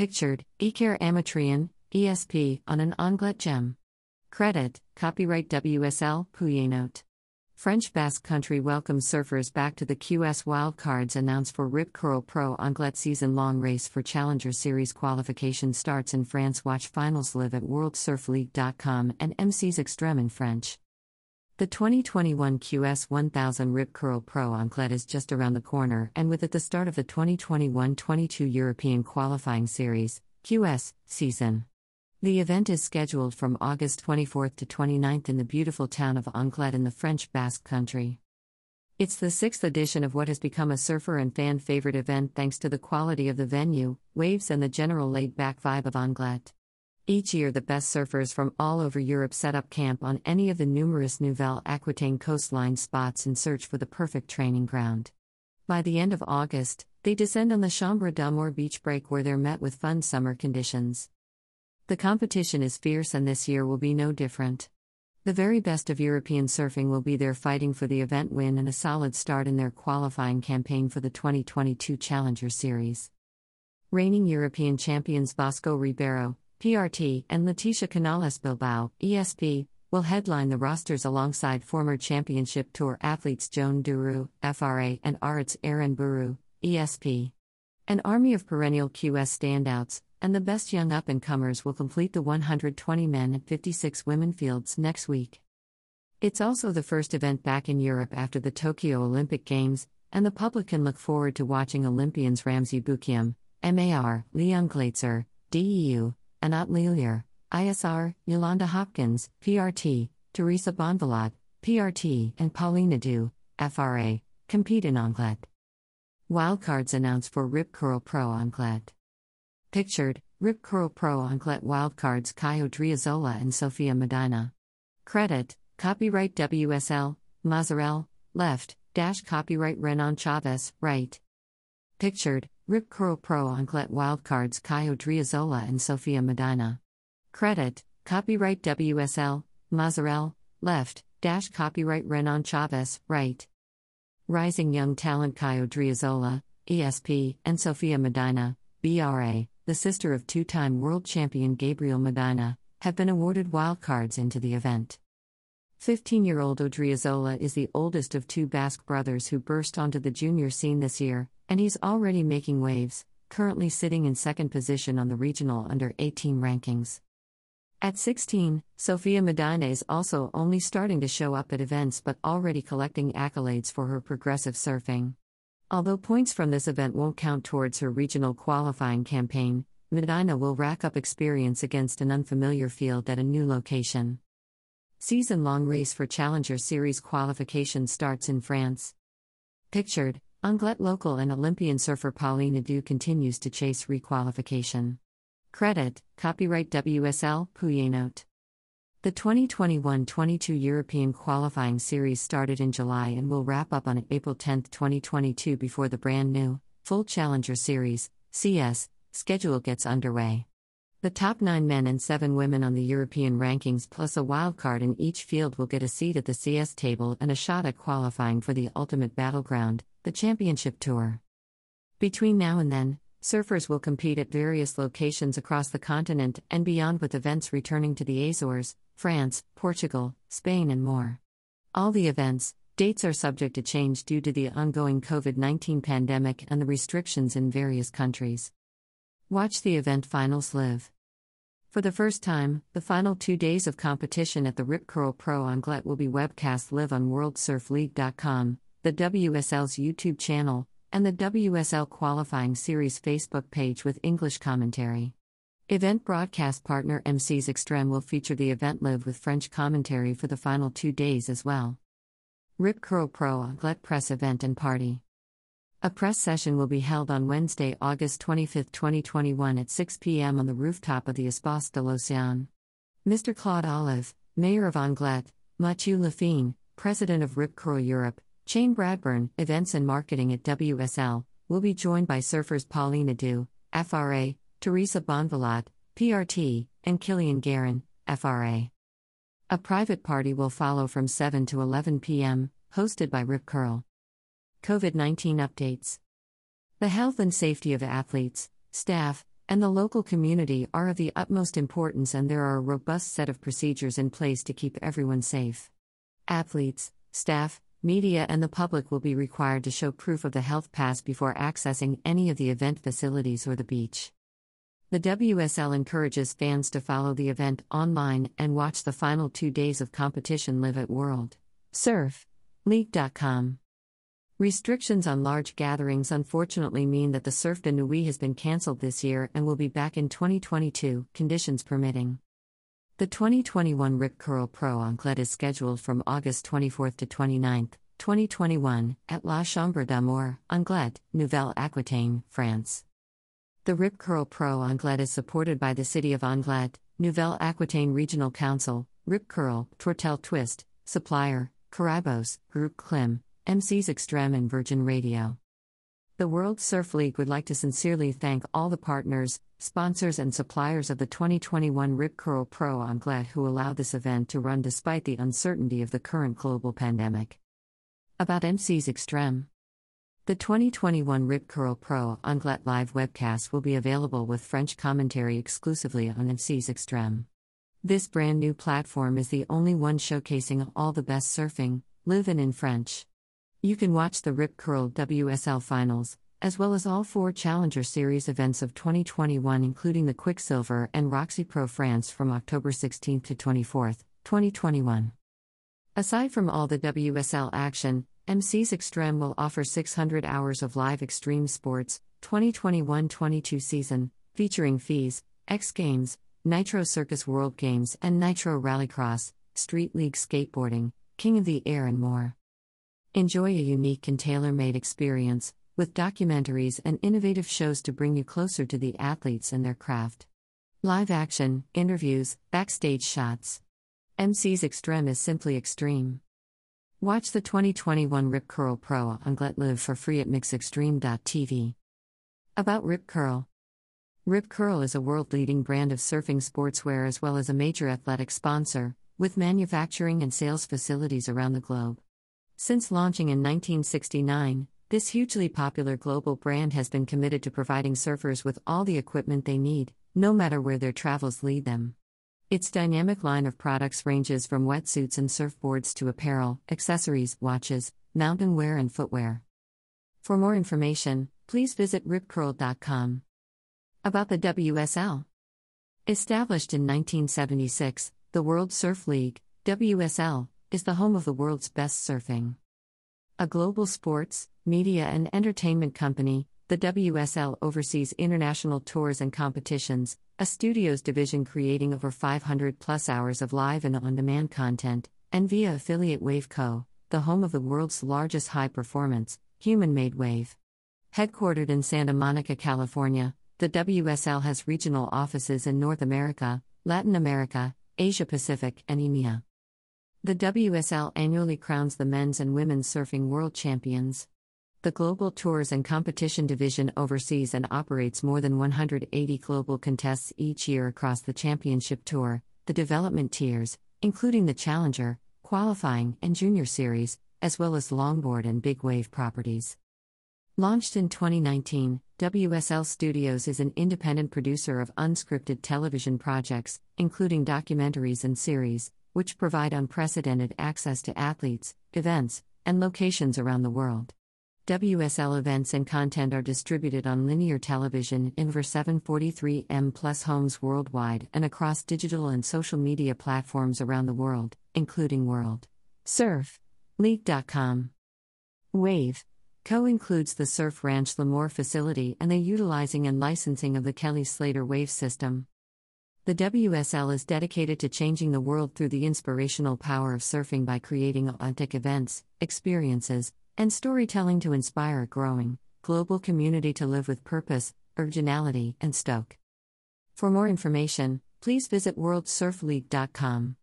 Pictured, Iker Amatrian, ESP, on an Anglet gem. Credit, copyright WSL, Poullenot. French Basque Country welcomes surfers back to the QS wildcards announced for Rip Curl Pro Anglet season long race for Challenger Series qualification starts in France. Watch finals live at WorldSurfLeague.com and MC's Extreme in French. The 2021 QS 1000 Rip Curl Pro Anglet is just around the corner, and with it the start of the 2021 22 European Qualifying Series QS season. The event is scheduled from August 24th to 29th in the beautiful town of Anglet in the French Basque Country. It's the sixth edition of what has become a surfer and fan favorite event thanks to the quality of the venue, waves, and the general laid back vibe of Anglet. Each year, the best surfers from all over Europe set up camp on any of the numerous Nouvelle Aquitaine coastline spots in search for the perfect training ground. By the end of August, they descend on the Chambre d'Amour beach break where they're met with fun summer conditions. The competition is fierce and this year will be no different. The very best of European surfing will be there fighting for the event win and a solid start in their qualifying campaign for the 2022 Challenger Series. Reigning European champions Bosco Ribeiro, PRT, and Leticia Canales Bilbao, ESP, will headline the rosters alongside former Championship Tour athletes Joan Duru, FRA, and Aritz Buru, ESP. An army of perennial QS standouts, and the best young up and comers will complete the 120 men and 56 women fields next week. It's also the first event back in Europe after the Tokyo Olympic Games, and the public can look forward to watching Olympians Ramzi Boukhiam, MAR, Leon Glatzer, DEU, Anat Lelior, ISR, Yolanda Hopkins, PRT, Teresa Bonvalot, PRT, and Pauline Ado, FRA, compete in Anglet. Wildcards announced for Rip Curl Pro Anglet. Pictured, Rip Curl Pro Anglet Wildcards Kai Odriozola and Sofia Medina. Credit, copyright WSL, Masurel, left, dash copyright Renan Chavez, right. Pictured, Rip Curl Pro Anglet Wildcards Kai Odriozola and Sofia Medina. Credit, copyright WSL, Masurel, left, dash copyright Renan Chavez, right. Rising Young Talent Kai Odriozola, ESP, and Sofia Medina, BRA the sister of two time world champion Gabriel Medina, have been awarded wildcards into the event. 15 year old Odriozola is the oldest of two Basque brothers who burst onto the junior scene this year, and he's already making waves, currently sitting in second position on the regional under 18 rankings. At 16, Sofia Medina is also only starting to show up at events but already collecting accolades for her progressive surfing. Although points from this event won't count towards her regional qualifying campaign, Medina will rack up experience against an unfamiliar field at a new location. Season long race for Challenger Series qualification starts in France. Pictured, Anglet local and Olympian surfer Pauline Ado continues to chase requalification. Credit, copyright WSL, Poullenot. The 2021 22 European qualifying series started in July and will wrap up on April 10, 2022, before the brand new, full Challenger Series CS, schedule gets underway. The top nine men and seven women on the European rankings, plus a wildcard in each field, will get a seat at the CS table and a shot at qualifying for the ultimate battleground, the Championship Tour. Between now and then, surfers will compete at various locations across the continent and beyond, with events returning to the Azores, France, Portugal, Spain, and more. All the events, dates are subject to change due to the ongoing COVID 19 pandemic and the restrictions in various countries. Watch the event finals live. For the first time, the final two days of competition at the Rip Curl Pro Anglet will be webcast live on WorldSurfLeague.com, the WSL's YouTube channel, and the WSL Qualifying Series Facebook page with English commentary. Event broadcast partner MC's Extreme will feature the event live with French commentary for the final two days as well. Rip Curl Pro Anglet Press Event and Party. A press session will be held on Wednesday, August 25, 2021 at 6 p.m. on the rooftop of the Espace de l'Océan. Mr. Claude Olive, Mayor of Anglet, Mathieu Lafine, President of Rip Curl Europe, Shane Bradburn, Events and Marketing at WSL, will be joined by surfers Pauline Ado, FRA, Teresa Bonvalot, PRT, and Killian Guerin, FRA. A private party will follow from 7 to 11 p.m., hosted by Rip Curl. COVID 19 updates. The health and safety of athletes, staff, and the local community are of the utmost importance, and there are a robust set of procedures in place to keep everyone safe. Athletes, staff, media, and the public will be required to show proof of the health pass before accessing any of the event facilities or the beach. The WSL encourages fans to follow the event online and watch the final two days of competition live at World Surf League.com. Restrictions on large gatherings unfortunately mean that the Surf de Nuit has been cancelled this year and will be back in 2022, conditions permitting. The 2021 Rip Curl Pro Anglet is scheduled from August 24 to 29, 2021, at La Chambre d'Amour, Anglet, Nouvelle Aquitaine, France. The Rip Curl Pro Anglet is supported by the City of Anglet, Nouvelle Aquitaine Regional Council, Rip Curl, Tortel Twist, Supplier, Caribos, Group Klim, MCs Extreme and Virgin Radio. The World Surf League would like to sincerely thank all the partners, sponsors, and suppliers of the 2021 Rip Curl Pro Anglet who allowed this event to run despite the uncertainty of the current global pandemic. About MCs Extreme The 2021 Rip Curl Pro Anglet live webcast will be available with French commentary exclusively on MCs Extreme. This brand new platform is the only one showcasing all the best surfing, live in French. You can watch the Rip Curl WSL finals, as well as all four Challenger Series events of 2021, including the Quiksilver and Roxy Pro France from October 16 to 24, 2021. Aside from all the WSL action, MC's Extreme will offer 600 hours of live extreme sports 2021 22 season, featuring FIS, X Games, Nitro Circus World Games, and Nitro Rallycross, Street League Skateboarding, King of the Air, and more. Enjoy a unique and tailor made experience, with documentaries and innovative shows to bring you closer to the athletes and their craft. Live action, interviews, backstage shots. MC's Extreme is simply extreme. Watch the 2021 Rip Curl Pro Anglet Live for free at mixextreme.tv. About Rip Curl Rip Curl is a world leading brand of surfing sportswear as well as a major athletic sponsor, with manufacturing and sales facilities around the globe. Since launching in 1969, this hugely popular global brand has been committed to providing surfers with all the equipment they need, no matter where their travels lead them. Its dynamic line of products ranges from wetsuits and surfboards to apparel, accessories, watches, mountain wear, and footwear. For more information, please visit ripcurl.com. About the WSL Established in 1976, the World Surf League, WSL, is the home of the world's best surfing. A global sports, media, and entertainment company, the WSL oversees international tours and competitions, a studios division creating over 500 plus hours of live and on demand content, and via affiliate Waveco, the home of the world's largest high performance, human made wave. Headquartered in Santa Monica, California, the WSL has regional offices in North America, Latin America, Asia Pacific, and EMEA. The WSL annually crowns the men's and women's surfing world champions. The Global Tours and Competition Division oversees and operates more than 180 global contests each year across the Championship Tour, the development tiers, including the Challenger, Qualifying, and Junior Series, as well as longboard and big wave properties. Launched in 2019, WSL Studios is an independent producer of unscripted television projects, including documentaries and series, which provide unprecedented access to athletes, events, and locations around the world. WSL events and content are distributed on linear television in over 743M plus homes worldwide and across digital and social media platforms around the world, including World Surf League.com. Wave Co includes the Surf Ranch Lemoore facility and the utilizing and licensing of the Kelly Slater Wave system. The WSL is dedicated to changing the world through the inspirational power of surfing by creating authentic events, experiences, and storytelling to inspire a growing, global community to live with purpose, originality, and stoke. For more information, please visit worldsurfleague.com.